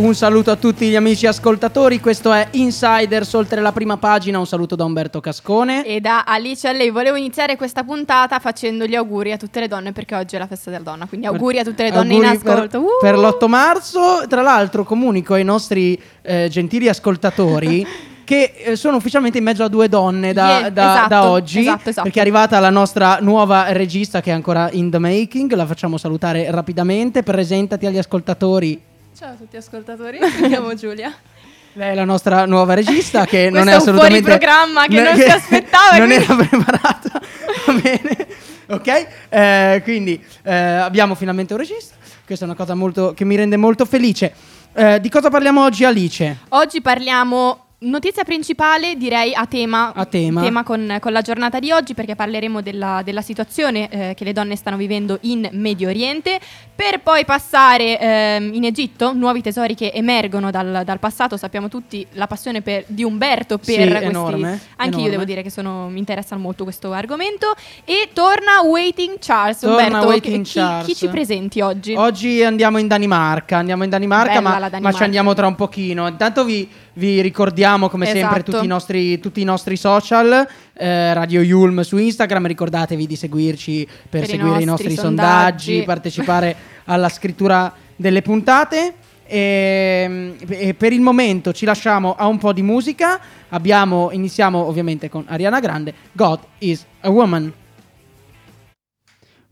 Un saluto a tutti gli amici ascoltatori, questo è Insiders oltre la prima pagina, un saluto da Umberto Cascone. E da Alice a lei volevo iniziare questa puntata facendo gli auguri a tutte le donne perché oggi è la festa della donna, quindi auguri a tutte le donne in ascolto. Per, Uh! per l'8 marzo, tra l'altro comunico ai nostri eh, gentili ascoltatori che eh, sono ufficialmente in mezzo a due donne da, Yeah, da- esatto, da oggi, esatto, esatto. perché è arrivata la nostra nuova regista che è ancora in the making, la facciamo salutare rapidamente, presentati agli ascoltatori. Ciao a tutti ascoltatori, mi chiamo Giulia. Lei è la nostra nuova regista che non è è un assolutamente fuoriprogramma che non si aspettava, non quindi- era preparata. Va bene. Ok? Eh, quindi eh, abbiamo finalmente un regista. Questa è una cosa molto, che mi rende molto felice. Eh, di cosa parliamo oggi Alice? Oggi parliamo notizia principale, direi a tema, A tema. con, con la giornata di oggi perché parleremo della, della situazione eh, che le donne stanno vivendo in Medio Oriente per poi passare ehm, in Egitto, nuovi tesori che emergono dal, dal passato, sappiamo tutti la passione per- di Umberto per Sì, questi enorme, anche enorme. io devo dire che sono, mi interessa molto questo argomento e torna Waiting Charles Torna Umberto, Waiting chi, Charles. chi ci presenti oggi? Oggi andiamo in Danimarca, andiamo in Danimarca, ma, la ma Danimarca. ci andiamo tra un pochino. Intanto vi, vi ricordiamo come sempre Esatto. tutti i nostri, tutti i nostri social, eh, Radio Yulm su Instagram, ricordatevi di seguirci per, Per i seguire i nostri nostri sondaggi, sondaggi. partecipare alla scrittura delle puntate. E, e per il momento ci lasciamo a un po' di musica. Abbiamo, iniziamo ovviamente con Ariana Grande, God is a Woman.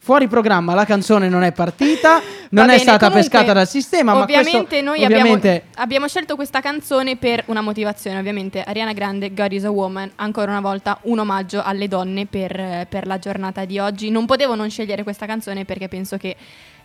Fuori programma, la canzone non è partita, non Va è bene, stata comunque, pescata dal sistema, ma ovviamente questo, noi ovviamente Abbiamo, abbiamo scelto questa canzone per una motivazione, ovviamente Ariana Grande, God is a Woman, ancora una volta un omaggio alle donne per, per la giornata di oggi. Non potevo non scegliere questa canzone perché penso che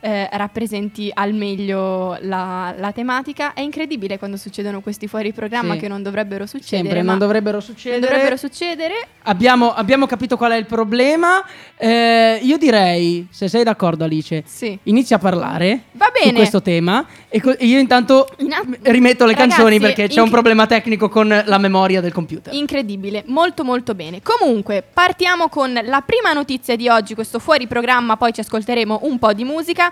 eh, rappresenti al meglio la, la tematica. È incredibile quando succedono questi fuori programma Sì. che non dovrebbero succedere. sempre non dovrebbero non succedere. dovrebbero succedere. Abbiamo, abbiamo capito qual è il problema. Eh, io direi, se sei d'accordo, Alice, Sì. inizia a parlare Va su bene. questo tema. E, co- io intanto Inna- rimetto le Ragazzi, canzoni perché c'è un inc- problema tecnico con la memoria del computer. Incredibile, molto molto bene. Comunque, partiamo con la prima notizia di oggi, questo fuori programma, poi ci ascolteremo un po' di musica.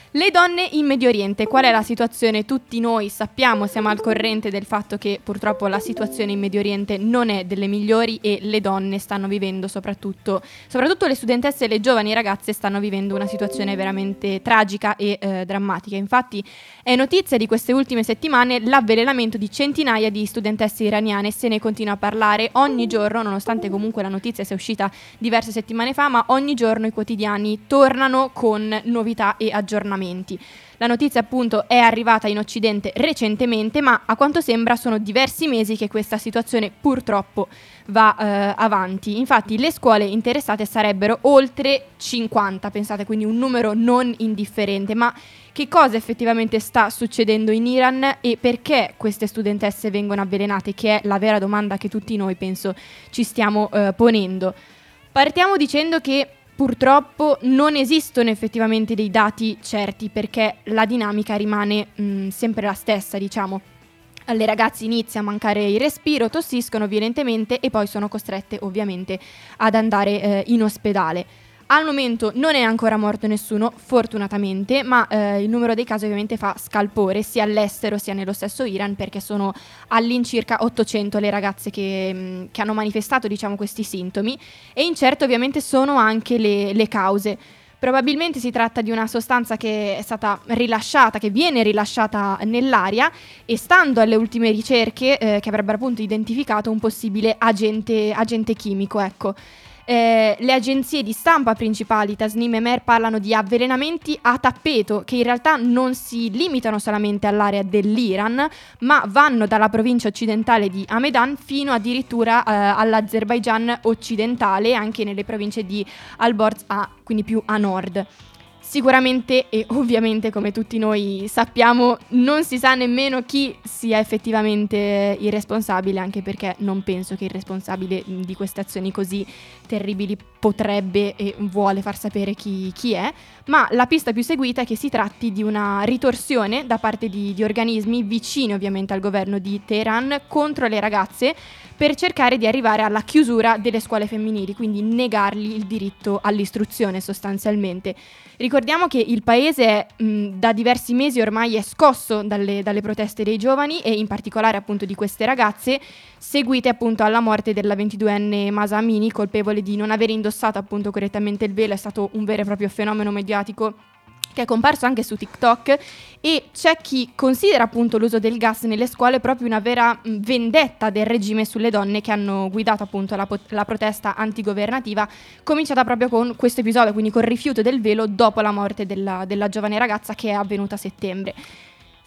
Le donne in Medio Oriente, qual è la situazione? Tutti noi sappiamo, siamo al corrente del fatto che purtroppo la situazione in Medio Oriente non è delle migliori e le donne stanno vivendo, soprattutto, soprattutto le studentesse e le giovani ragazze stanno vivendo una situazione veramente tragica e eh, drammatica. Infatti è notizia di queste ultime settimane l'avvelenamento di centinaia di studentesse iraniane, se ne continua a parlare ogni giorno, nonostante comunque la notizia sia uscita diverse settimane fa, ma ogni giorno i quotidiani tornano con novità e aggiornamenti. La notizia appunto è arrivata in Occidente recentemente, ma a quanto sembra sono diversi mesi che questa situazione purtroppo va eh, avanti. Infatti le scuole interessate sarebbero oltre 50, pensate, quindi un numero non indifferente, ma che cosa effettivamente sta succedendo in Iran e perché queste studentesse vengono avvelenate, che è la vera domanda che tutti noi penso ci stiamo eh, ponendo. Partiamo dicendo che purtroppo non esistono effettivamente dei dati certi perché la dinamica rimane mh, sempre la stessa, diciamo. Alle ragazze inizia a mancare il respiro, tossiscono violentemente e poi sono costrette ovviamente ad andare eh, in ospedale. Al momento non è ancora morto nessuno, fortunatamente, ma eh, il numero dei casi ovviamente fa scalpore sia all'estero sia nello stesso Iran perché sono all'incirca 800 le ragazze che, mh, che hanno manifestato diciamo, questi sintomi e incerte ovviamente sono anche le, le cause. Probabilmente si tratta di una sostanza che è stata rilasciata, che viene rilasciata nell'aria e stando alle ultime ricerche eh, che avrebbero appunto identificato un possibile agente, agente chimico, ecco. Eh, le agenzie di stampa principali, Tasnim e Mer, parlano di avvelenamenti a tappeto che in realtà non si limitano solamente all'area dell'Iran, ma vanno dalla provincia occidentale di Hamedan fino addirittura eh, all'Azerbaigian occidentale, anche nelle province di Alborz, a, quindi più a nord. Sicuramente e ovviamente come tutti noi sappiamo non si sa nemmeno chi sia effettivamente il responsabile anche perché non penso che il responsabile di queste azioni così terribili potrebbe e vuole far sapere chi, chi è, ma la pista più seguita è che si tratti di una ritorsione da parte di, di organismi vicini ovviamente al governo di Teheran contro le ragazze per cercare di arrivare alla chiusura delle scuole femminili, quindi negargli il diritto all'istruzione sostanzialmente. Ricordiamo che il paese mh, da diversi mesi ormai è scosso dalle, dalle, proteste dei giovani e in particolare appunto di queste ragazze, seguite appunto alla morte della 22enne Masa Amini, colpevole di non aver indossato appunto correttamente il velo, è stato un vero e proprio fenomeno mediatico che è comparso anche su TikTok e c'è chi considera appunto l'uso del gas nelle scuole proprio una vera vendetta del regime sulle donne che hanno guidato appunto la, la protesta antigovernativa, cominciata proprio con questo episodio, quindi col rifiuto del velo dopo la morte della, della giovane ragazza che è avvenuta a settembre.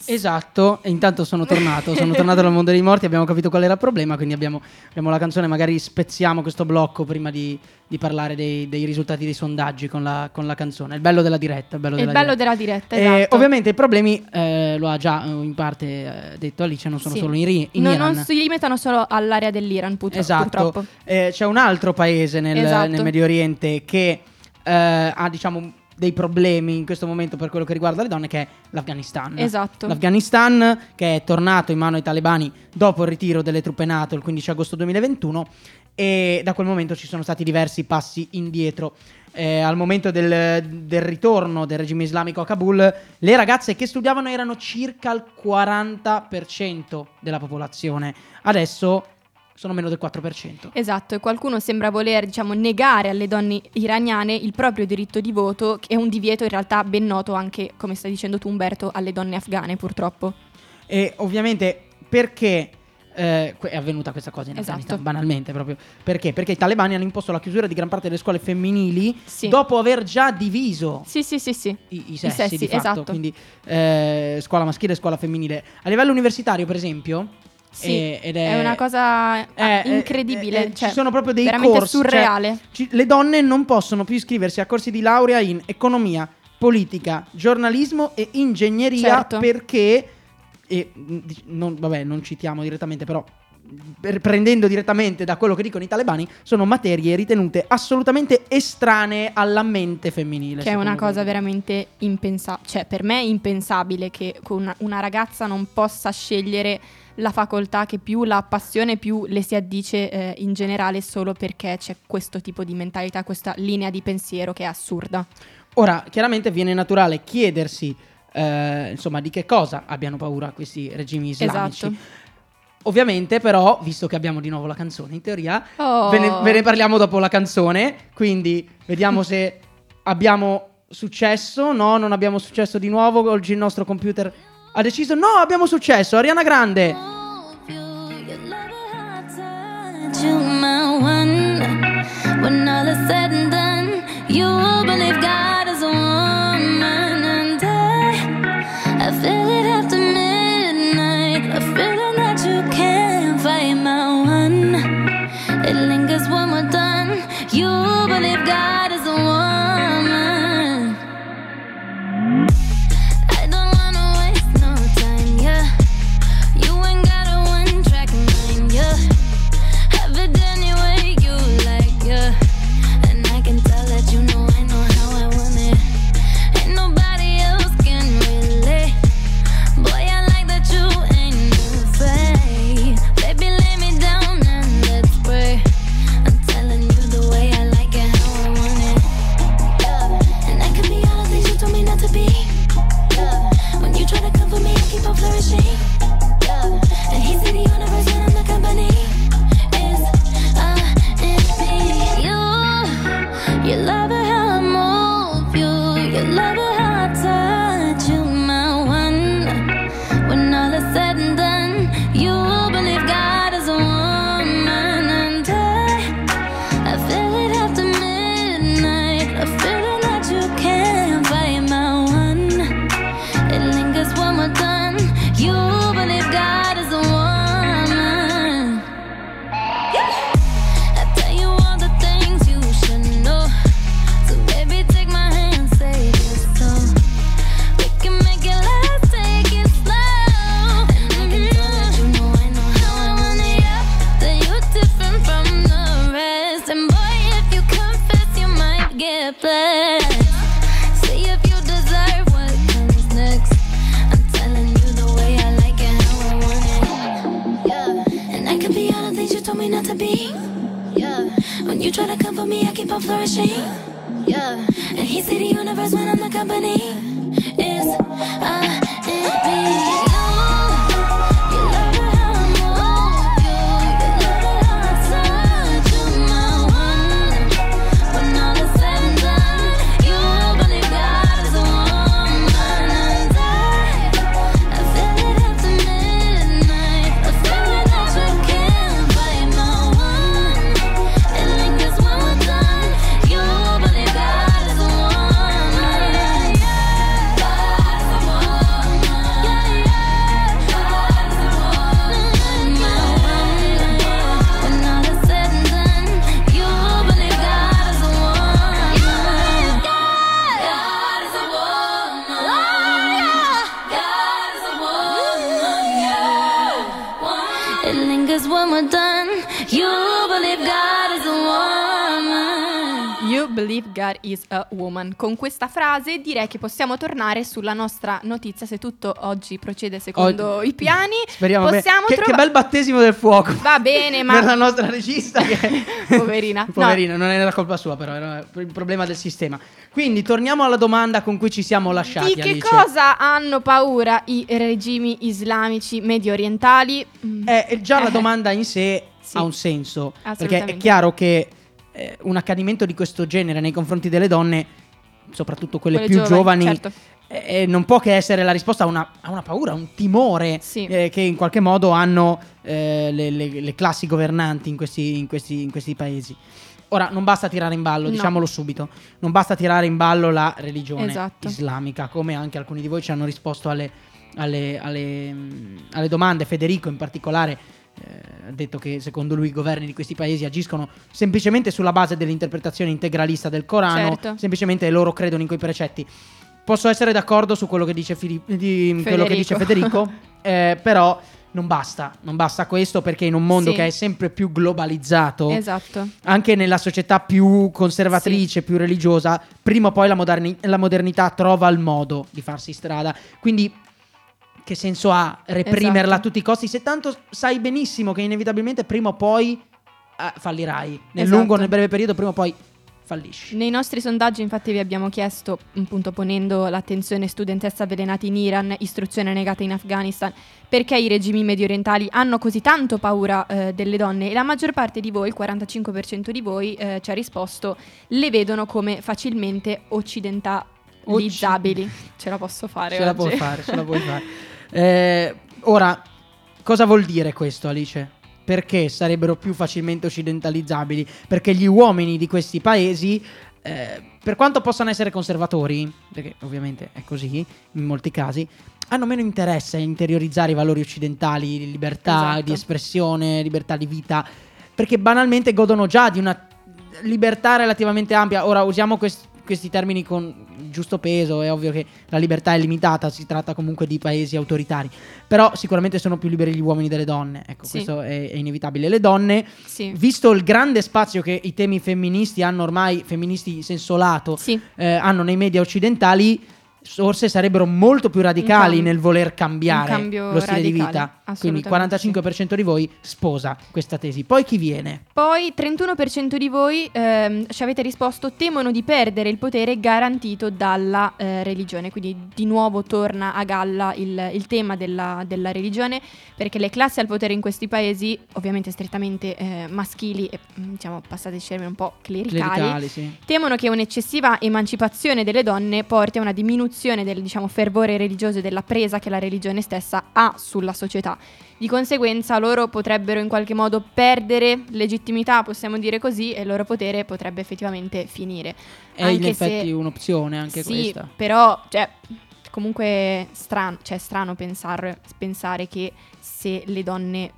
Esatto, e intanto sono tornato, sono tornato dal mondo dei morti, abbiamo capito qual era il problema, quindi abbiamo, abbiamo la canzone, magari spezziamo questo blocco prima di, di parlare dei, dei, risultati dei sondaggi con la, con la, canzone. Il bello della diretta. Il bello, della, bello diretta. della diretta, esatto. eh, ovviamente i problemi, eh, lo ha già eh, in parte eh, detto Alice, non sono sì. solo in, in no, Iran. Non si limitano solo all'area dell'Iran, purtro- esatto. purtroppo. Eh, c'è un altro paese nel, esatto. nel Medio Oriente che eh, ha, diciamo dei problemi in questo momento per quello che riguarda le donne che è l'Afghanistan. Esatto. L'Afghanistan che è tornato in mano ai talebani dopo il ritiro delle truppe NATO il 15 agosto 2021 e da quel momento ci sono stati diversi passi indietro. Eh, al momento del, del, ritorno del regime islamico a Kabul, le ragazze che studiavano erano circa il 40% della popolazione. Adesso sono meno del 4%. Esatto, e qualcuno sembra voler, diciamo, negare alle donne iraniane il proprio diritto di voto, che è un divieto in realtà ben noto anche, come stai dicendo tu Umberto, alle donne afghane purtroppo. E ovviamente perché eh, è avvenuta questa cosa in Afghanistan, esatto. banalmente proprio. Perché? Perché i talebani hanno imposto la chiusura di gran parte delle scuole femminili sì. dopo aver già diviso sì, sì, sì, I, i, sessi, I sessi di fatto. Esatto. Quindi eh, scuola maschile e scuola femminile. A livello universitario, per esempio, sì, ed è, è, una cosa è, incredibile. È, cioè, ci sono proprio dei veramente corsi. surreale. Cioè, ci, le donne non possono più iscriversi a corsi di laurea in economia, politica, giornalismo e ingegneria certo. perché. E, non, vabbè, non citiamo direttamente, però per, prendendo direttamente da quello che dicono i talebani, sono materie ritenute assolutamente estranee alla mente femminile. Che è una cosa me. veramente impensabile. Cioè, per me è impensabile che una, una ragazza non possa scegliere la facoltà che più la appassione, più le si addice eh, in generale solo perché c'è questo tipo di mentalità, questa linea di pensiero che è assurda. Ora, chiaramente viene naturale chiedersi, eh, insomma, di che cosa abbiano paura questi regimi islamici. Esatto. Ovviamente, però, visto che abbiamo di nuovo la canzone, in teoria, oh. ve, ne, ve ne parliamo dopo la canzone. Quindi vediamo se abbiamo successo. No, non abbiamo successo di nuovo. Oggi il nostro computer ha deciso: no, abbiamo successo. Ariana Grande. Believe God is a woman. Con questa frase direi che possiamo tornare sulla nostra notizia se tutto oggi procede secondo Oggi- i piani. Speriamo possiamo che, che trova- bel battesimo del fuoco. Va bene, ma per la nostra regista che Poverina. Poverina, non era colpa sua, però era il problema del sistema. Quindi torniamo alla domanda con cui ci siamo lasciati. Di che Alice. cosa hanno paura i regimi islamici medio orientali? Mm, Eh, eh, già la Eh. domanda in sé Sì. ha un senso. Perché è chiaro che eh, un accadimento di questo genere nei confronti delle donne, soprattutto quelle, Quelle più giovani, giovani, certo. eh, non può che essere la risposta a una, a una paura, a un timore Sì. eh, che in qualche modo hanno eh, le, le- le classi governanti in questi, in questi- in questi paesi. Ora, non basta tirare in ballo, No. diciamolo subito, non basta tirare in ballo la religione Esatto. islamica, come anche alcuni di voi ci hanno risposto alle, alle- alle, mm, alle domande. Federico in particolare eh, ha detto che secondo lui i governi di questi paesi agiscono semplicemente sulla base dell'interpretazione integralista del Corano, Certo. semplicemente loro credono in quei precetti. Posso essere d'accordo su quello che dice, Fili- di- quello che dice Federico, eh, però non basta, non basta questo perché in un mondo Sì. che è sempre più globalizzato, Esatto. anche nella società più conservatrice, più religiosa, prima o poi la, moderni- la modernità trova il modo di farsi strada. Quindi che senso ha reprimerla Esatto. a tutti i costi se tanto sai benissimo che inevitabilmente prima o poi eh, fallirai. Nel Esatto. lungo o nel breve periodo prima o poi fallisci. Nei nostri sondaggi infatti vi abbiamo chiesto, appunto ponendo l'attenzione studentessa avvelenata in Iran, istruzione negata in Afghanistan, perché i regimi medio orientali hanno così tanto paura eh, delle donne e la maggior parte di voi, il 45% di voi, eh, ci ha risposto, le vedono come facilmente occidentalizzabili. Ce la posso fare Ce la oggi. puoi fare, ce la puoi fare. Eh, ora, cosa vuol dire questo, Alice? Perché sarebbero più facilmente occidentalizzabili? Perché gli uomini di questi paesi, eh, per quanto possano essere conservatori, perché ovviamente è così in molti casi, hanno meno interesse a interiorizzare i valori occidentali, di libertà Esatto. di espressione, libertà di vita, perché banalmente godono già di una libertà relativamente ampia. Ora usiamo quest- questi termini con giusto peso, è ovvio che la libertà è limitata, si tratta comunque di paesi autoritari, però sicuramente sono più liberi gli uomini delle donne, ecco, Sì. questo è, è inevitabile. Le donne, Sì. visto il grande spazio che i temi femministi hanno ormai, femministi in senso lato, Sì. eh, hanno nei media occidentali, forse sarebbero molto più radicali nel voler cambiare lo stile di radicale, vita. Quindi il assolutamente 45% di voi sposa questa tesi. Poi chi viene? Poi 31% di voi ehm, ci avete risposto temono di perdere il potere garantito dalla eh, religione, quindi di nuovo torna a galla il, il tema della, della religione perché le classi al potere in questi paesi, ovviamente strettamente eh, maschili e mm, diciamo passate termine un po' clericali, Clericali, sì. temono che un'eccessiva emancipazione delle donne porti a una diminuzione del diciamo, fervore religioso e della presa che la religione stessa ha sulla società. Di conseguenza loro potrebbero in qualche modo perdere legittimità, possiamo dire così, e il loro potere potrebbe effettivamente finire. È in Anche effetti se- un'opzione anche sì, questa. però, cioè, comunque strano, cioè, è strano pensare, pensare che se le donne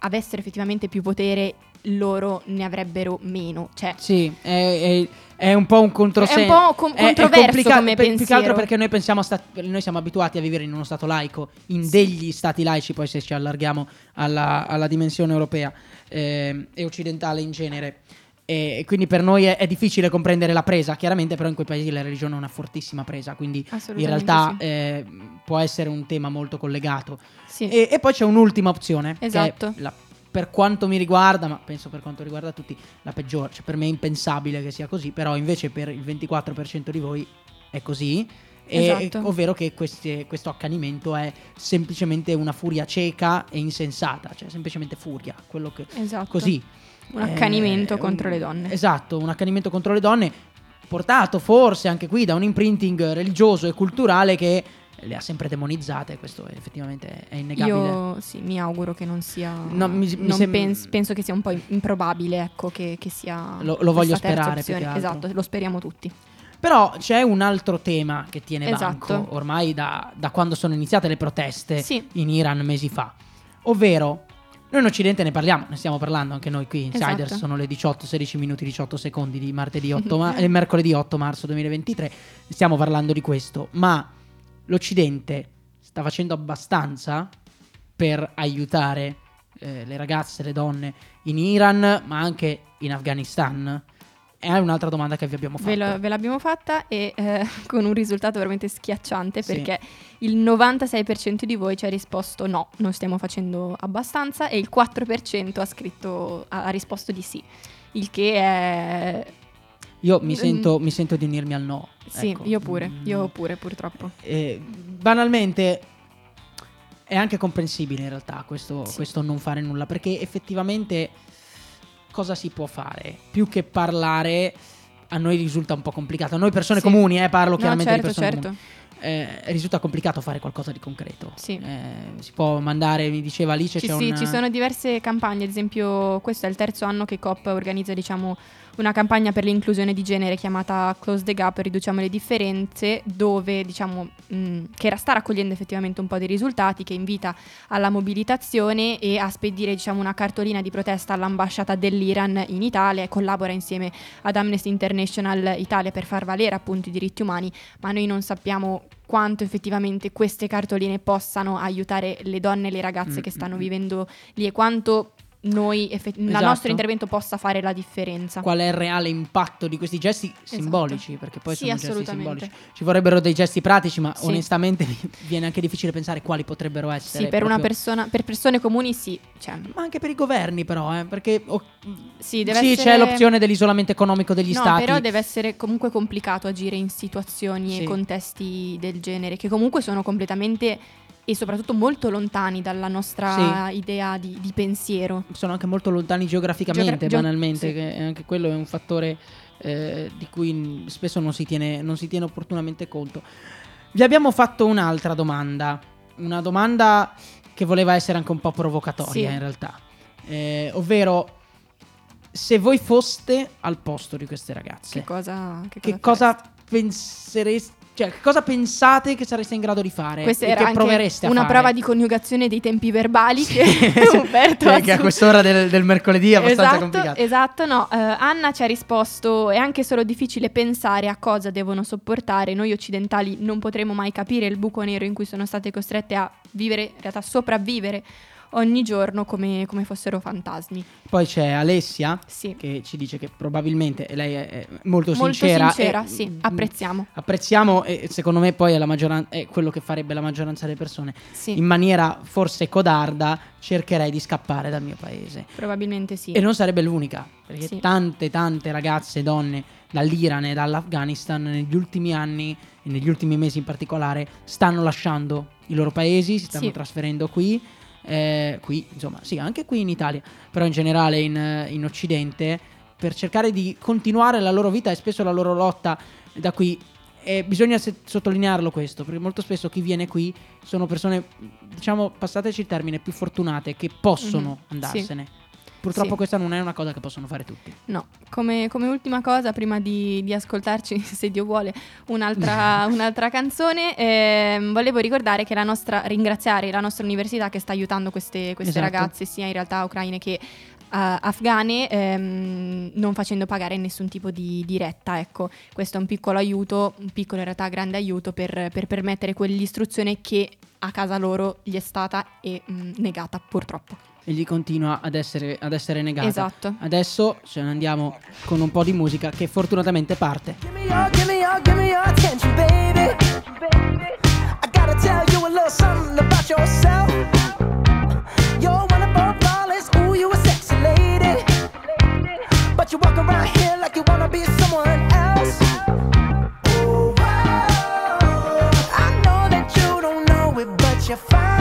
avessero effettivamente più potere, loro ne avrebbero meno. Cioè, Sì, è, è- è un po' un controsenso. È un po' com- controverso come Più che altro perché noi pensiamo a stat- noi siamo abituati a vivere in uno stato laico, in degli stati laici, poi se ci allarghiamo alla, alla dimensione europea eh, e occidentale in genere. E quindi per noi è, è difficile comprendere la presa, chiaramente però in quei paesi la religione ha una fortissima presa, quindi in realtà sì. eh, può essere un tema molto collegato. Sì. E, e poi c'è un'ultima opzione, che è Esatto. la- per quanto mi riguarda, ma penso per quanto riguarda tutti, la peggiore. Cioè, per me è impensabile che sia così, però invece per il 24% di voi è così. E- Esatto. ovvero che queste- questo accanimento è semplicemente una furia cieca e insensata, cioè semplicemente furia, quello che Esatto. così. Un accanimento Eh, contro un- le donne. Esatto, un accanimento contro le donne portato forse anche qui da un imprinting religioso e culturale che le ha sempre demonizzate, questo effettivamente è innegabile. Io sì, mi auguro che non sia. No, mi- mi non sem- pens- penso che sia un po' improbabile, ecco, che, che sia. Lo- lo voglio sperare. Esatto, lo speriamo tutti. Però c'è un altro tema che tiene Esatto. banco ormai da, da quando sono iniziate le proteste Sì. in Iran mesi fa, ovvero noi in Occidente ne parliamo, ne stiamo parlando anche noi qui, Insiders, Esatto. sono le 18, 16 minuti, 18 secondi di martedì 8 ma- eh, mercoledì 8 marzo 2023, stiamo parlando di questo, ma l'Occidente sta facendo abbastanza per aiutare eh, le ragazze, le donne in Iran, ma anche in Afghanistan? È un'altra domanda che vi abbiamo fatto. Ve, lo- ve l'abbiamo fatta e eh, con un risultato veramente schiacciante Sì. perché il 96% di voi ci ha risposto no, non stiamo facendo abbastanza e il 4% ha scritto ha, ha risposto di sì. Il che è Io mi Mm. sento, mi sento di unirmi al no. Sì, ecco. io pure, Mm, io pure purtroppo. eh, banalmente è anche comprensibile in realtà questo, Sì. questo non fare nulla perché effettivamente cosa si può fare? Più che parlare a noi risulta un po' complicato. A noi persone Sì. comuni, eh, parlo No, chiaramente certo, di persone certo. comuni. Eh, risulta complicato fare qualcosa di concreto. Sì. Eh, si può mandare, mi diceva Alice, Ci, sì, un... ci sono diverse campagne, ad esempio questo è il terzo anno che COP organizza diciamo, una campagna per l'inclusione di genere chiamata Close the Gap, riduciamo le differenze, dove diciamo mh, che ra- sta raccogliendo effettivamente un po' dei risultati, che invita alla mobilitazione e a spedire diciamo, una cartolina di protesta all'ambasciata dell'Iran in Italia e collabora insieme ad Amnesty International Italia per far valere appunto i diritti umani, ma noi non sappiamo quanto effettivamente queste cartoline possano aiutare le donne e le ragazze Mm, che stanno mm, mm. vivendo lì e quanto noi effe- il Esatto. nostro intervento possa fare la differenza. qual è il reale impatto di questi gesti simbolici, perché poi Esatto. Sì, sono gesti simbolici. Ci vorrebbero dei gesti pratici, ma Sì. onestamente mi viene anche difficile pensare quali potrebbero essere. Sì, per una proprio- persona, per persone comuni sì, cioè, Ma anche per i governi, però, eh, perché oh, sì, deve sì, essere- c'è l'opzione dell'isolamento economico degli no, stati. però deve essere comunque complicato agire in situazioni Sì. e contesti del genere, che comunque sono completamente e soprattutto molto lontani dalla nostra idea di, di pensiero. Sono anche molto lontani geograficamente, Geogra- geo- banalmente, sì. che anche quello è un fattore eh, di cui spesso non si, tiene, non si tiene opportunamente conto. Vi abbiamo fatto un'altra domanda, una domanda che voleva essere anche un po' provocatoria Sì. in realtà, Eh, ovvero se voi foste al posto di queste ragazze, Che cosa, che che cosa cosa pensereste, cioè che cosa pensate che sareste in grado di fare Questa era provereste a una fare? prova di coniugazione dei tempi verbali che Umberto che a quest'ora del, del mercoledì è abbastanza esatto, complicato. Esatto, no. eh, Anna ci ha risposto: è anche solo difficile pensare a cosa devono sopportare. Noi occidentali non potremo mai capire il buco nero in cui sono state costrette a vivere, in realtà sopravvivere ogni giorno come, come fossero fantasmi. Poi c'è Alessia Sì. che ci dice che probabilmente e lei è molto, Molto sincera. sincera, e- sì, mm, apprezziamo. Apprezziamo e secondo me poi è, la maggioran- è quello che farebbe la maggioranza delle persone. Sì, In maniera forse codarda cercherei di scappare dal mio paese. probabilmente sì. E non sarebbe l'unica, perché Sì. tante tante ragazze, donne dall'Iran e dall'Afghanistan negli ultimi anni e negli ultimi mesi in particolare stanno lasciando i loro paesi, si stanno Sì. trasferendo qui, eh, qui insomma sì anche qui in Italia, però in generale in, eh, in Occidente per cercare di continuare la loro vita e spesso la loro lotta da qui. E bisogna se- sottolinearlo questo, perché molto spesso chi viene qui sono persone, diciamo, passateci il termine, più fortunate che possono Mhm, andarsene. Purtroppo Sì. questa non è una cosa che possono fare tutti. No, come, come ultima cosa, prima di, di ascoltarci, se Dio vuole, un'altra, un'altra canzone, ehm, volevo ricordare che la nostra, ringraziare la nostra università che sta aiutando queste, queste Esatto. ragazze, sia in realtà ucraine che eh, afghane, ehm, non facendo pagare nessun tipo di, di retta. Ecco, questo è un piccolo aiuto, un piccolo in realtà grande aiuto per, per permettere quell'istruzione che a casa loro gli è stata e, mh, negata purtroppo. E gli continua ad essere, ad essere negata. Esatto. Adesso ce ne andiamo con un po' di musica che fortunatamente parte. Give me your, give me your, give me your attention, baby. I gotta tell you a little something about yourself. You're one of our flawless, ooh, you a sexy lady. But you walk around here like you wanna be someone else. Ooh, whoa. I know that you don't know it, but you're fine, so fine.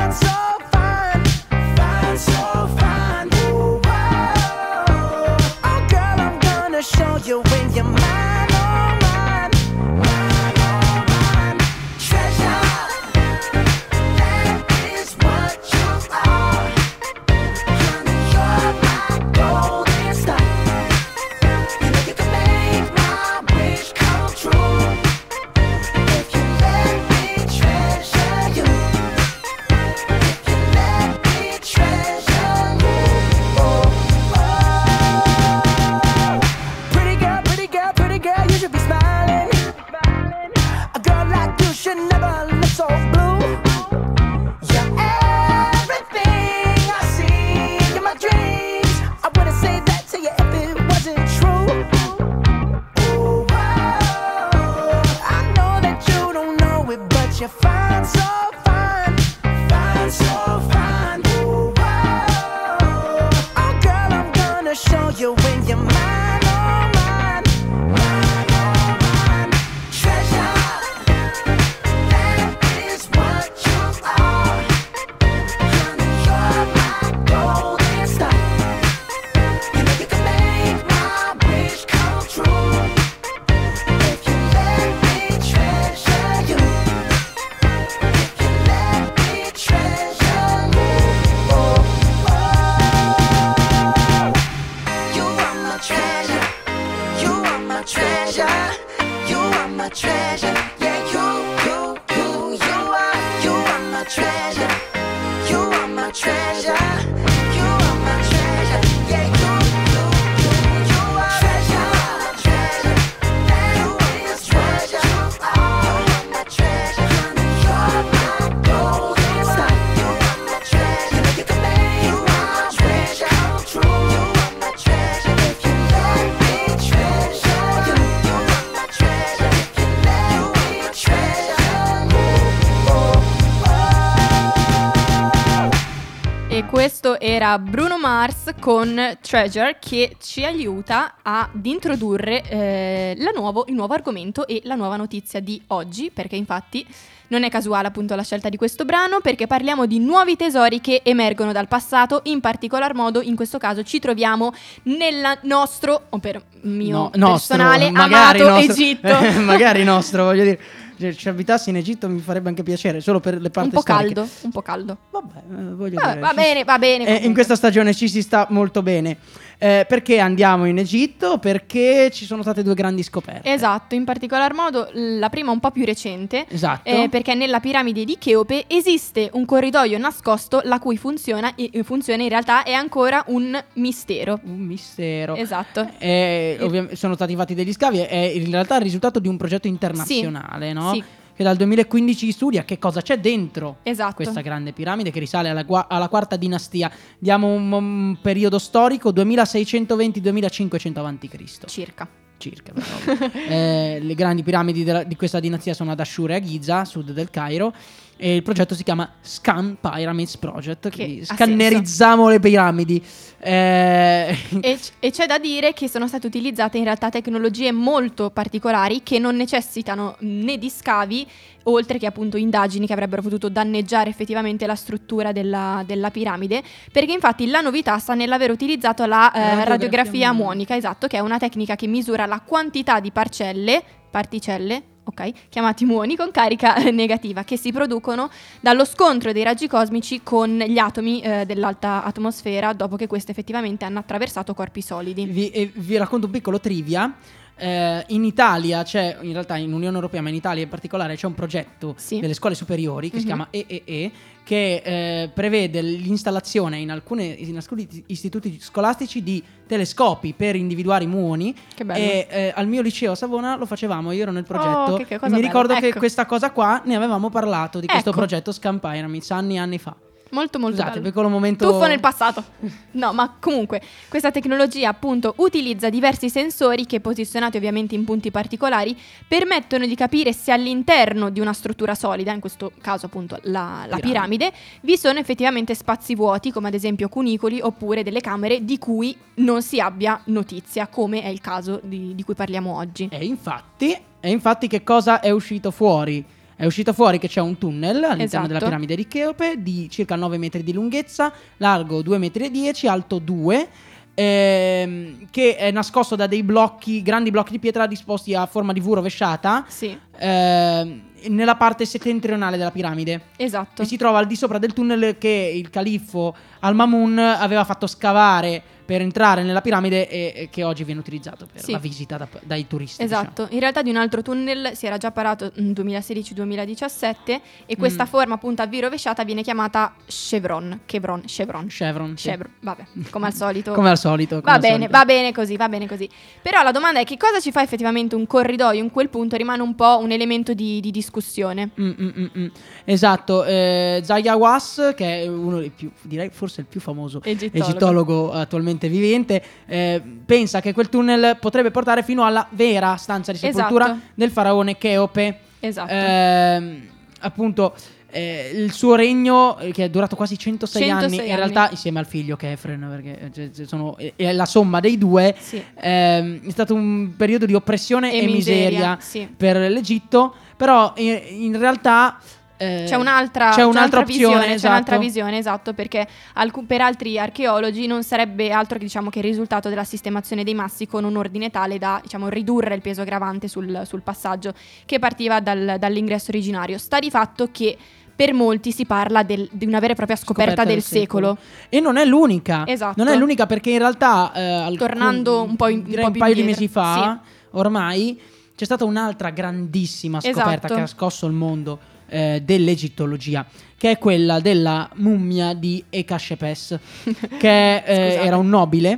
Era Bruno Mars con Treasure che ci aiuta ad introdurre eh, la nuovo- il nuovo argomento e la nuova notizia di oggi, perché infatti non è casuale appunto la scelta di questo brano, perché parliamo di nuovi tesori che emergono dal passato, in particolar modo in questo caso ci troviamo nel nostro, o per mio No, nostro, personale, magari amato nostro- Egitto. magari nostro, voglio dire. Ci abitassi in Egitto mi farebbe anche piacere, solo per le parti un po' storiche. caldo, un po' caldo. Vabbè, eh, voglio Vabbè, dire. va bene, va bene. Eh, in questa stagione ci si sta molto bene. Eh, perché andiamo in Egitto? Perché ci sono state due grandi scoperte. Esatto, in particolar modo la prima un po' più recente, Esatto. eh, perché nella piramide di Cheope esiste un corridoio nascosto la cui funziona, funzione in realtà è ancora un mistero. Un mistero. Esatto. Eh, ovvia- sono stati fatti degli scavi, è in realtà il risultato di un progetto internazionale, no? sì. Che dal 2015 studia che cosa c'è dentro Esatto. questa grande piramide che risale alla, gua- alla quarta dinastia. Diamo un, un periodo storico 2620-2500 a.C. Circa. circa. però. Eh, le grandi piramidi della- di questa dinastia sono ad Ashur e a Giza, a sud del Cairo. E il progetto si chiama Scan Pyramids Project. Che scannerizziamo le piramidi. Eh, E, c- e c'è da dire che sono state utilizzate in realtà tecnologie molto particolari che non necessitano né di scavi, oltre che appunto indagini che avrebbero potuto danneggiare effettivamente la struttura della, della piramide, perché infatti la novità sta nell'aver utilizzato la eh, Radiografia radiografia muonica, esatto, che è una tecnica che misura la quantità di parcelle, particelle, ok, chiamati muoni con carica eh, negativa, che si producono dallo scontro dei raggi cosmici con gli atomi eh, dell'alta atmosfera dopo che questi effettivamente hanno attraversato corpi solidi. vi, e vi racconto un piccolo trivia. Eh, in Italia c'è, in realtà in Unione Europea, ma in Italia in particolare c'è un progetto Sì. delle scuole superiori che si Mhm. chiama EEE che eh, prevede l'installazione in, alcune, in alcuni istituti scolastici di telescopi per individuare i muoni Che bello. e eh, al mio liceo a Savona lo facevamo, io ero nel progetto Oh, che- che mi ricordo che Ecco. questa cosa qua ne avevamo parlato di questo Ecco. progetto Scan Pyramids anni e anni fa. Molto molto Scusate, bello. piccolo momento Tuffo nel passato. No, ma comunque questa tecnologia appunto utilizza diversi sensori che posizionati ovviamente in punti particolari permettono di capire se all'interno di una struttura solida, in questo caso appunto la, la Piramide. piramide, vi sono effettivamente spazi vuoti come ad esempio cunicoli oppure delle camere di cui non si abbia notizia, come è il caso di, di cui parliamo oggi. E infatti, e infatti che cosa è uscito fuori? È uscito fuori che c'è un tunnel all'interno Esatto. della piramide di Cheope di circa 9 metri di lunghezza, largo 2,10 metri, alto 2, ehm, che è nascosto da dei blocchi, grandi blocchi di pietra disposti a forma di V rovesciata Sì, ehm, nella parte settentrionale della piramide. esatto. E si trova al di sopra del tunnel che il califfo Al-Mamun aveva fatto scavare per entrare nella piramide e, e che oggi viene utilizzato per Sì. la visita da- dai turisti. diciamo. Esatto, in realtà di un altro tunnel si era già parlato nel 2016-2017 e questa Mm. forma appunto a V rovesciata viene chiamata chevron, chevron, chevron, Chevron. sì. chevron, vabbè, come al solito. Come al solito. come Va al bene, solito. va bene così, va bene così. Però la domanda è che cosa ci fa effettivamente un corridoio in quel punto rimane un po' un elemento di, di discussione. Mm, mm, mm, mm. Esatto, eh, Zaya Was, che è uno dei più, direi forse il più famoso Egittologo. egittologo attualmente vivente, eh, pensa che quel tunnel potrebbe portare fino alla vera stanza di sepoltura Esatto. del faraone Cheope. Esatto. Ehm, appunto, eh, il suo regno, eh, che è durato quasi 106, 106 anni, in anni. realtà insieme al figlio Kefren, perché eh, cioè, cioè, sono, è, è la somma dei due, Sì. ehm, è stato un periodo di oppressione e, E miseria, miseria sì. per l'Egitto, però in, in realtà... eh, C'è un'altra, c'è c'è un'altra visione, opzione, c'è un'altra esatto. visione, esatto, perché alcu- per altri archeologi non sarebbe altro che, diciamo, che il risultato della sistemazione dei massi con un ordine tale da diciamo, ridurre il peso gravante sul, sul passaggio che partiva dal- dall'ingresso originario. Sta di fatto che per molti si parla del- di una vera e propria scoperta, del, secolo. E non è l'unica. Esatto. Non è l'unica perché in realtà... eh, alcun- Tornando un po' in- un po' un paio di mesi fa, ormai, c'è stata un'altra grandissima scoperta Esatto. che ha scosso il mondo eh, dell'egittologia, che è quella della mummia di Ekashepes, che eh, era un nobile.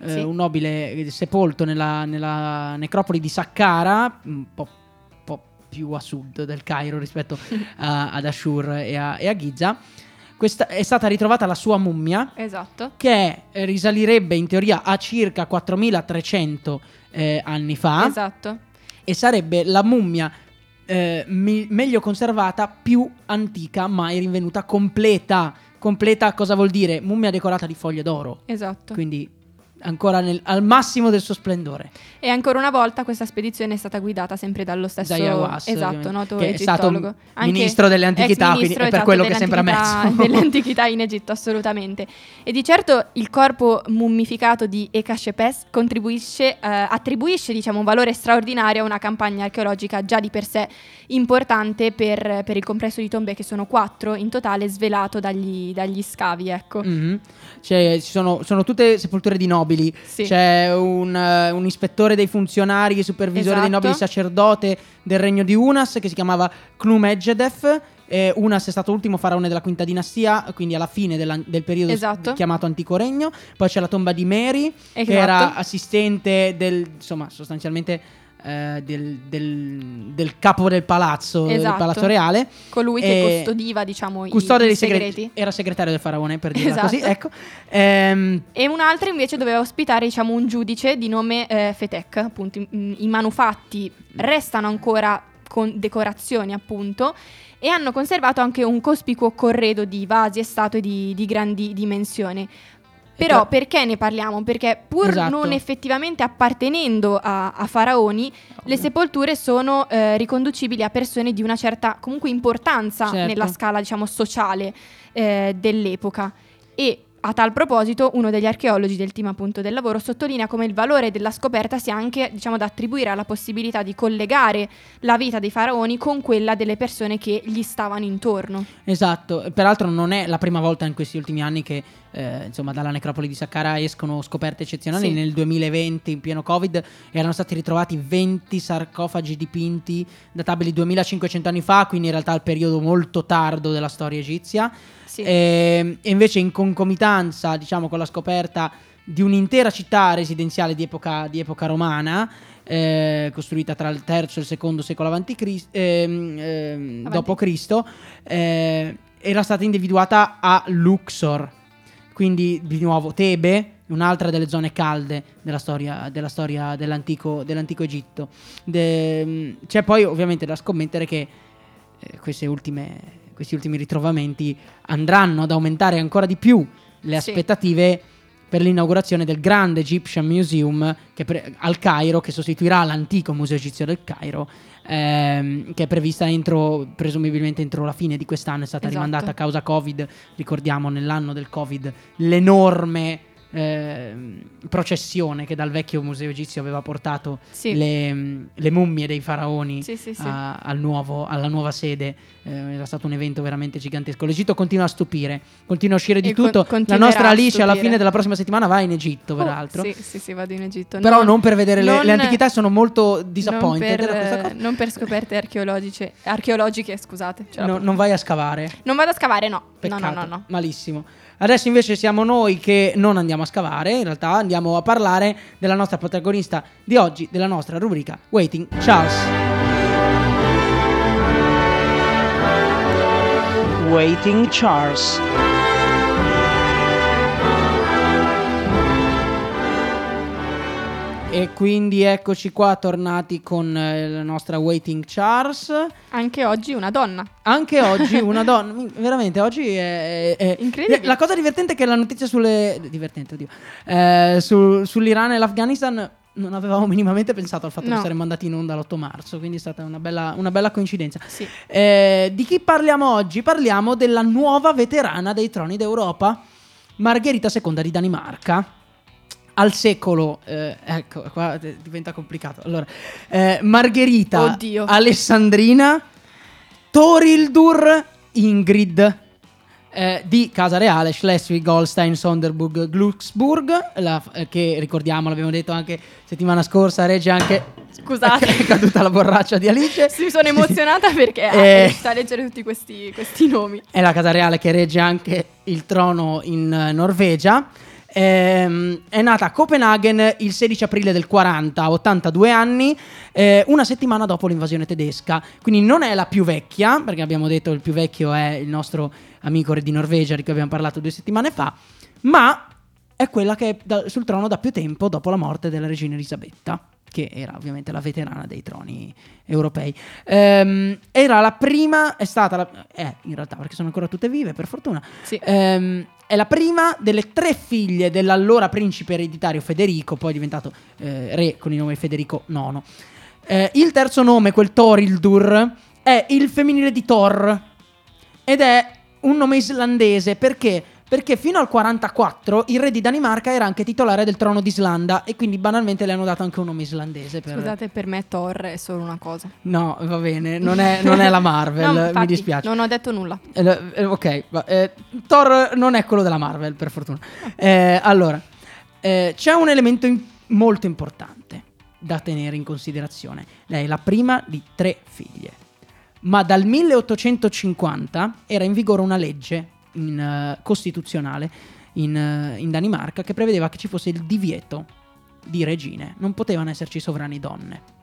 eh, Sì. Un nobile sepolto nella, nella necropoli di Saqqara, un po', po' più a sud del Cairo rispetto a- ad Ashur e a, e a Giza. Questa è stata ritrovata la sua mummia, Esatto. che eh, risalirebbe in teoria a circa 4300 eh, anni fa Esatto. e sarebbe la mummia eh, mi- meglio conservata più antica mai rinvenuta completa. Completa cosa vuol dire? Mummia decorata di foglie d'oro. Esatto. Quindi ancora nel- al massimo del suo splendore. E ancora una volta questa spedizione è stata guidata sempre dallo stesso Zaya Was, esatto, noto che è stato ministro delle antichità, ex quindi è per esatto, quello che sembra messo. Delle antichità in Egitto, assolutamente. E di certo il corpo mummificato di Ekashepes contribuisce, eh, attribuisce diciamo, un valore straordinario a una campagna archeologica già di per sé importante per, per il complesso di tombe, che sono quattro in totale, svelato dagli, dagli scavi. Ecco. Mhm. C'è- ci sono, sono tutte sepolture di nobili. Sì. C'è un, eh, un ispettore dei funzionari, supervisore dei Esatto. nobili, sacerdote del regno di Unas che si chiamava Clumegedef. Eh, Unas è stato l'ultimo faraone della quinta dinastia, quindi alla fine della- del periodo Esatto. chiamato Antico Regno. Poi c'è la tomba di Mary, che Esatto. era assistente del, insomma, sostanzialmente eh, del, del- del capo del palazzo, del Esatto. palazzo reale. Colui che custodiva diciamo, i, Custode i dei segreti. segreti. Era segretario del faraone, per dirla Esatto. così. Ecco. Ehm, E un'altra invece doveva ospitare diciamo, un giudice di nome eh, Fetek, appunto i, mm, i manufatti restano ancora con decorazioni appunto e hanno conservato anche un cospicuo corredo di vasi e statue di, di grandi dimensioni. Però Ecco. perché ne parliamo? Perché pur Esatto. non effettivamente appartenendo a, a faraoni, le sepolture sono eh, riconducibili a persone di una certa comunque importanza Certo. nella scala diciamo sociale eh, dell'epoca. E a tal proposito, uno degli archeologi del team appunto del lavoro sottolinea come il valore della scoperta sia anche diciamo, da attribuire alla possibilità di collegare la vita dei faraoni con quella delle persone che gli stavano intorno. Esatto, peraltro non è la prima volta in questi ultimi anni che eh, insomma dalla necropoli di Saqqara escono scoperte eccezionali. Sì. Nel 2020, in pieno Covid, erano stati ritrovati 20 sarcofagi dipinti databili 2500 anni fa, quindi in realtà il periodo molto tardo della storia egizia. Sì. E, e invece in concomitanza, diciamo, con la scoperta di un'intera città residenziale di epoca, di epoca romana, eh, costruita tra il III e il secondo secolo avanti Cris- ehm, ehm, dopo Cristo, eh, era stata individuata a Luxor, quindi di nuovo Tebe, un'altra delle zone calde della storia, della storia dell'antico, dell'antico Egitto. De- mm, c'è poi ovviamente da scommettere che eh, queste ultime, questi ultimi ritrovamenti andranno ad aumentare ancora di più le aspettative per l'inaugurazione del grande Egyptian Museum che pre- al Cairo, che sostituirà l'antico museo egizio del Cairo, ehm, che è prevista entro, presumibilmente entro la fine di quest'anno, è stata Esatto. rimandata a causa Covid, ricordiamo nell'anno del Covid l'enorme ehm, processione che dal vecchio museo egizio aveva portato Sì. le, le mummie dei faraoni Sì, sì, a- al nuovo- alla nuova sede. Eh, era stato un evento veramente gigantesco. L'Egitto continua a stupire, continua a uscire di E con- tutto. La continuerà nostra Alice alla fine della prossima settimana va in Egitto, Oh, peraltro. sì, sì, sì, vado in Egitto. Però non, per vedere le, non- le antichità, sono molto non disappointed. per, questa cosa. eh, non per scoperte archeologiche, archeologiche, scusate. la No, non vai a scavare. non vado a scavare, no. Peccato, No, no, no, no. malissimo. Adesso invece siamo noi che non andiamo a scavare, in realtà andiamo a parlare della nostra protagonista di oggi, della nostra rubrica Waiting Charles. Waiting Charles. E quindi eccoci qua tornati con eh, la nostra Waiting Charles. Anche oggi una donna. Anche oggi una donna, mi- veramente oggi è, è- Incredibile. La cosa divertente è che la notizia sulle... Divertente, oddio. Eh, su- sull'Iran e l'Afghanistan non avevamo minimamente pensato al fatto No. di essere mandati in onda l'8 marzo, quindi è stata una bella, una bella coincidenza. Sì. Eh, di chi parliamo oggi? Parliamo della nuova veterana dei troni d'Europa, Margherita II di Danimarca. Al secolo, eh, ecco, qua diventa complicato. Allora, eh, Margherita Oddio. Alessandrina Torildur Ingrid eh, di Casa Reale, Schleswig, Holstein, Sonderburg, Glucksburg, la- eh, che ricordiamo, l'abbiamo detto anche settimana scorsa, regge anche... Scusate. è caduta la borraccia di Alice. Sì, mi sono emozionata perché ah, Eh. è riuscita a leggere tutti questi, questi nomi. È la casa reale che regge anche il trono in eh, Norvegia. Ehm, è nata a Copenaghen il 16 aprile del 40, a 82 anni, eh, una settimana dopo l'invasione tedesca. Quindi non è la più vecchia, perché abbiamo detto il più vecchio è il nostro amico re di Norvegia, di cui abbiamo parlato due settimane fa, ma è quella che è da- sul trono da più tempo dopo la morte della regina Elisabetta, che era ovviamente la veterana dei troni europei. Ehm, era la prima, è stata la, eh, in realtà perché sono ancora tutte vive, per fortuna. Sì. Ehm, è la prima delle tre figlie dell'allora principe ereditario Federico, poi diventato eh, re con il nome Federico IX. Eh, il terzo nome, quel Torildur, è il femminile di Thor ed è un nome islandese perché? Perché fino al 44 il re di Danimarca era anche titolare del trono d'Islanda e quindi banalmente le hanno dato anche un nome islandese. Per... Scusate, per me Thor è solo una cosa. No, va bene, non è, non è la Marvel, No, mi infatti, dispiace. Non ho detto nulla. Eh, eh, ok, eh, Thor non è quello della Marvel, per fortuna. Eh, allora, eh, c'è un elemento in- molto importante da tenere in considerazione. Lei è la prima di tre figlie, ma dal 1850 era in vigore una legge in, eh, costituzionale in, eh, in Danimarca che prevedeva che ci fosse il divieto di regine, non potevano esserci sovrani donne.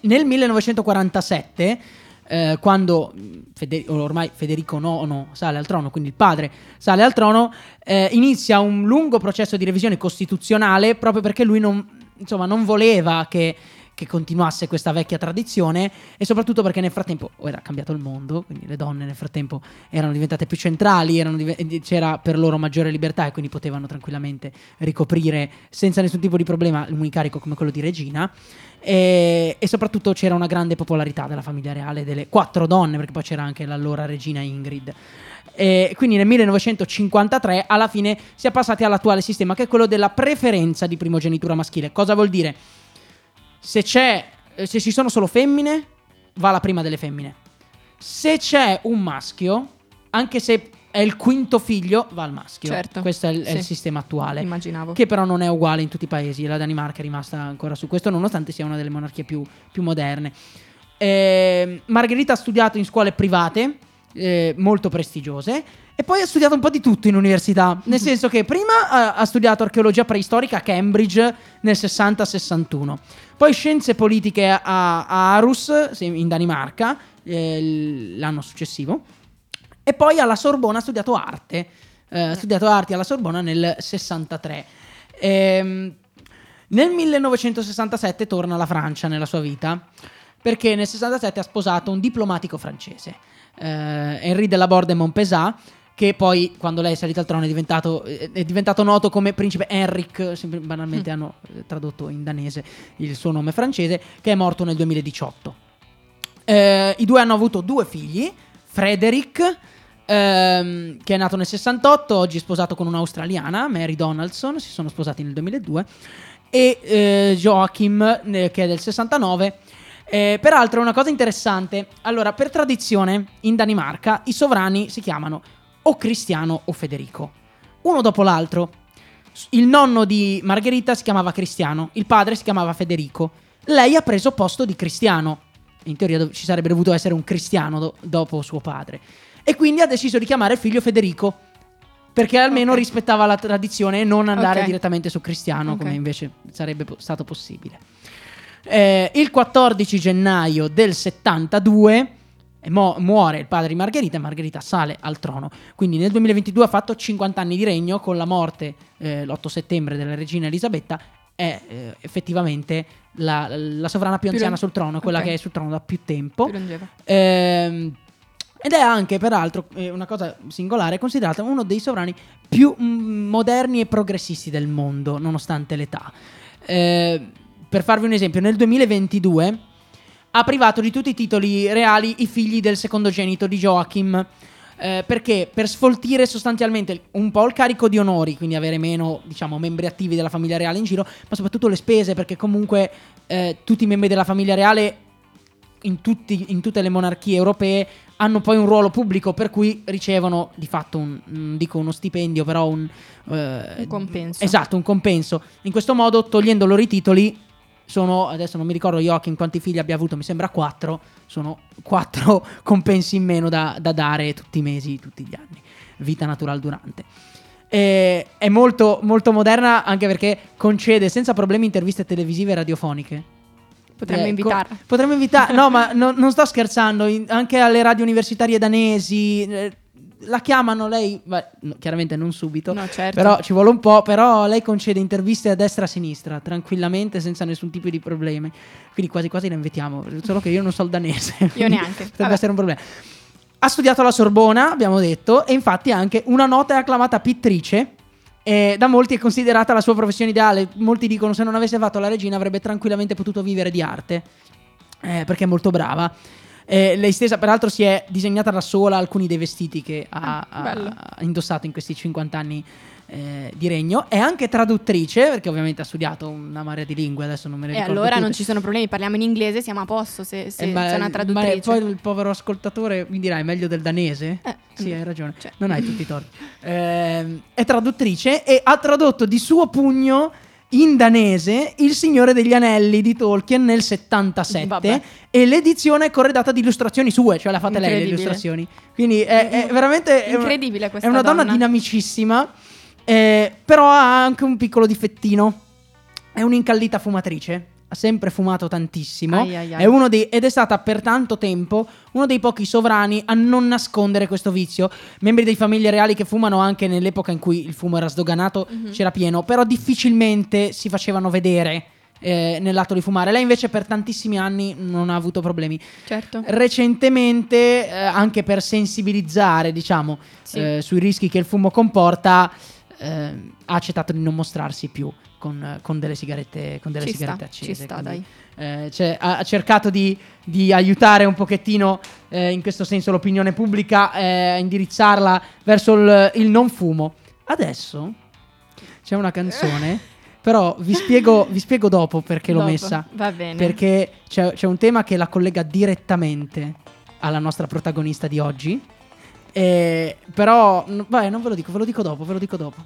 Nel 1947, eh, quando mh, Fede- ormai Federico IX sale al trono, quindi il padre sale al trono, eh, inizia un lungo processo di revisione costituzionale proprio perché lui non, insomma, non voleva che, che continuasse questa vecchia tradizione e soprattutto perché nel frattempo oh, era cambiato il mondo, quindi le donne nel frattempo erano diventate più centrali, eh, c'era per loro maggiore libertà e quindi potevano tranquillamente ricoprire senza nessun tipo di problema un incarico come quello di regina. E, e soprattutto c'era una grande popolarità della famiglia reale, delle quattro donne, perché poi c'era anche l'allora regina Ingrid. E quindi nel 1953 alla fine si è passati all'attuale sistema che è quello della preferenza di primogenitura maschile. Cosa vuol dire? Se c'è, eh, se ci sono solo femmine, va la prima delle femmine. Se c'è un maschio, anche se è il quinto figlio, va al maschio. Certo, Questo è il, è il sì. sistema attuale. Immaginavo. Che però non è uguale in tutti i paesi. La Danimarca è rimasta ancora su questo, nonostante sia una delle monarchie più, più moderne. Ehm, Margherita ha studiato in scuole private, eh, molto prestigiose, e poi ha studiato un po' di tutto in università. Nel senso che prima ha, ha studiato archeologia preistorica a Cambridge nel 60-61, poi scienze politiche a, a Aarhus, se- in Danimarca, eh, l'anno successivo. E poi alla Sorbona ha studiato arte, eh, ha studiato arti alla Sorbona nel 63. Ehm, nel 1967 torna alla Francia nella sua vita, perché nel 67 ha sposato un diplomatico francese, eh, Henri de la Borde Montpesat, che poi quando lei è salita al trono è diventato, eh, è diventato noto come principe Henrik, banalmente hanno eh, tradotto in danese il suo nome francese, che è morto nel 2018. Eh, I due hanno avuto due figli, Frederick, ehm, che è nato nel 68, oggi è sposato con un'australiana, Mary Donaldson, si sono sposati nel 2002, e eh, Joachim, eh, che è del 69. Eh, peraltro, una cosa interessante: allora, per tradizione in Danimarca i sovrani si chiamano o Cristiano o Federico, uno dopo l'altro. Il nonno di Margherita si chiamava Cristiano, il padre si chiamava Federico. Lei ha preso posto di Cristiano. In teoria ci sarebbe dovuto essere un Cristiano do- dopo suo padre. E quindi ha deciso di chiamare il figlio Federico. Perché almeno Ok. rispettava la tradizione e non andare Ok. direttamente su Cristiano, Ok. come invece sarebbe po- stato possibile. Eh, il 14 gennaio del 72 e mo- muore il padre di Margherita e Margherita sale al trono. Quindi nel 2022 ha fatto 50 anni di regno con la morte eh, l'8 settembre della regina Elisabetta. È eh, effettivamente la, la sovrana più Più anziana long- sul trono, quella ok. che è sul trono da più tempo. Più. Ehm, ed è anche, peraltro, eh, una cosa singolare, considerata uno dei sovrani più mm, moderni e progressisti del mondo, nonostante l'età. Eh, per farvi un esempio, nel 2022 ha privato di tutti i titoli reali i figli del secondogenito di Joachim. eh, perché per sfoltire sostanzialmente un po' il carico di onori, quindi avere meno diciamo, membri attivi della famiglia reale in giro, ma soprattutto le spese, perché comunque eh, tutti i membri della famiglia reale in, tutti- in tutte le monarchie europee hanno poi un ruolo pubblico per cui ricevono di fatto un, non dico uno stipendio però un, eh, Un compenso. esatto un compenso in questo modo togliendo loro i titoli sono adesso non mi ricordo Joachim quanti figli abbia avuto mi sembra quattro sono quattro compensi in meno da, da dare tutti i mesi tutti gli anni vita natural durante Eh, è molto, molto moderna anche perché concede senza problemi interviste televisive e radiofoniche Potremmo eh, invitarla. co- potremmo invitare. No, ma no- non sto scherzando. in- anche alle radio universitarie danesi. eh, la chiamano lei. beh, no, chiaramente non subito. No, certo. Però ci vuole un po'. Però lei concede interviste a destra e a sinistra. Tranquillamente, senza nessun tipo di problemi. Quindi quasi quasi la invitiamo. Solo che io non so il danese. quindi neanche. Potrebbe Vabbè. essere un problema. Ha studiato alla Sorbona, abbiamo detto. E infatti è anche una nota e acclamata pittrice. E da molti è considerata la sua professione ideale. Molti dicono se non avesse fatto la regina avrebbe tranquillamente potuto vivere di arte. Eh, perché è molto brava. Eh, lei stessa, peraltro, si è disegnata da sola alcuni dei vestiti che ha, Ah, ha indossato in questi 50 anni eh, di regno. È anche traduttrice, perché ovviamente ha studiato una marea di lingue. Adesso non me ne E ricordo. allora non tutte. ci sono problemi, parliamo in inglese, siamo a posto se, se Eh, ma- c'è una ma traduttrice. poi il povero ascoltatore mi dirà: è meglio del danese? Eh, sì, hai ragione. cioè. Non hai tutti i torti. Ehm, è traduttrice e ha tradotto di suo pugno in danese Il Signore degli Anelli di Tolkien nel 77 Vabbè. e l'edizione è corredata di illustrazioni sue, cioè le ha fatte lei le illustrazioni. Quindi è, è veramente è Incredibile questa È una donna, donna. dinamicissima, eh, però ha anche un piccolo difettino. È un'incallita fumatrice. Ha sempre fumato tantissimo. Ai, ai, ai. È uno dei- ed è stata per tanto tempo uno dei pochi sovrani a non nascondere questo vizio. Membri di famiglie reali che fumano anche nell'epoca in cui il fumo era sdoganato Mhm. c'era pieno, però difficilmente si facevano vedere eh, nell'atto di fumare. Lei invece per tantissimi anni non ha avuto problemi. Certo. Recentemente, eh, anche per sensibilizzare, diciamo, Sì. eh, sui rischi che il fumo comporta, eh, ha accettato di non mostrarsi più con, con delle sigarette, con delle Ci sigarette sta, accese. ci sta, quindi, eh, cioè, ha, ha cercato di, di aiutare un pochettino, eh, in questo senso, l'opinione pubblica, eh, a indirizzarla verso il, il non fumo. Adesso c'è una canzone, però vi spiego, vi spiego dopo perché l'ho Dopo, messa. Va bene. Perché c'è, c'è un tema che la collega direttamente alla nostra protagonista di oggi. Eh, però, vabbè, non ve lo dico, ve lo dico dopo, ve lo dico dopo.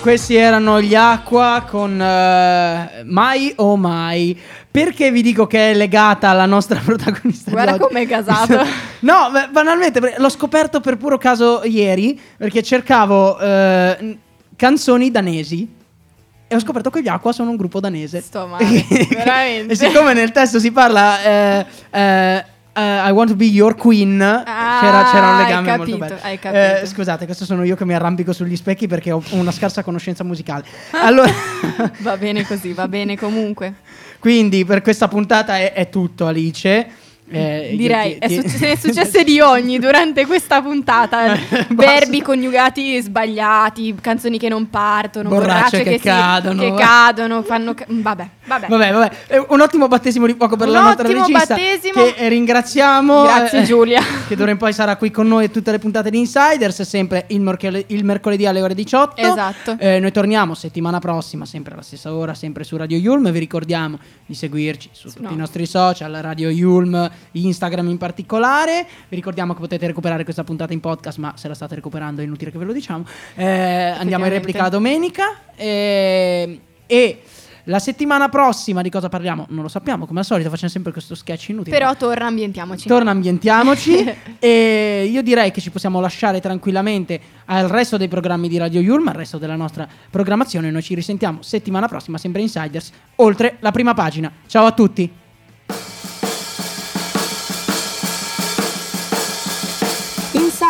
Questi erano gli Acqua con eh, Mai o Mai. Perché vi dico che è legata alla nostra protagonista? Guarda com'è gasato. no, banalmente, l'ho scoperto per puro caso ieri, perché cercavo n- canzoni danesi. E ho scoperto che gli Acqua sono un gruppo danese. Sto male, veramente. e siccome nel testo si parla eh, eh, eh, I want to be your queen, c'era, c'era un hai legame molto capito, bello. hai capito. Eh, scusate, questo sono io che mi arrampico sugli specchi perché ho una scarsa conoscenza musicale. Allora, Va bene così, va bene comunque. quindi per questa puntata è, è tutto, Alice. Eh, Direi, è ti- succe- se ne è successe di ogni durante questa puntata. Verbi coniugati sbagliati, canzoni che non partono, Borracce borracce, che che, cadono, che cadono, fanno... ca- vabbè, vabbè. Vabbè, vabbè, Eh, un ottimo battesimo di fuoco per Un la nostra regista battesimo. che eh, ringraziamo. Grazie, Giulia. Che d'ora in poi sarà qui con noi tutte le puntate di Insiders, sempre il, mercole- il mercoledì alle ore 18. Esatto. Eh, noi torniamo settimana prossima, sempre alla stessa ora, sempre su Radio Yulm. Vi ricordiamo di seguirci su tutti No. i nostri social, Radio Yulm, Instagram in particolare. Vi ricordiamo che potete recuperare questa puntata in podcast, ma se la state recuperando è inutile che ve lo diciamo. Eh, andiamo in replica la domenica. eh, e la settimana prossima di cosa parliamo? Non lo sappiamo, come al solito facciamo sempre questo sketch inutile. Però torna, ambientiamoci. Torna, ambientiamoci. e io direi che ci possiamo lasciare tranquillamente al resto dei programmi di Radio Yulm, al resto della nostra programmazione. Noi ci risentiamo settimana prossima, sempre Insiders, oltre la prima pagina. Ciao a tutti.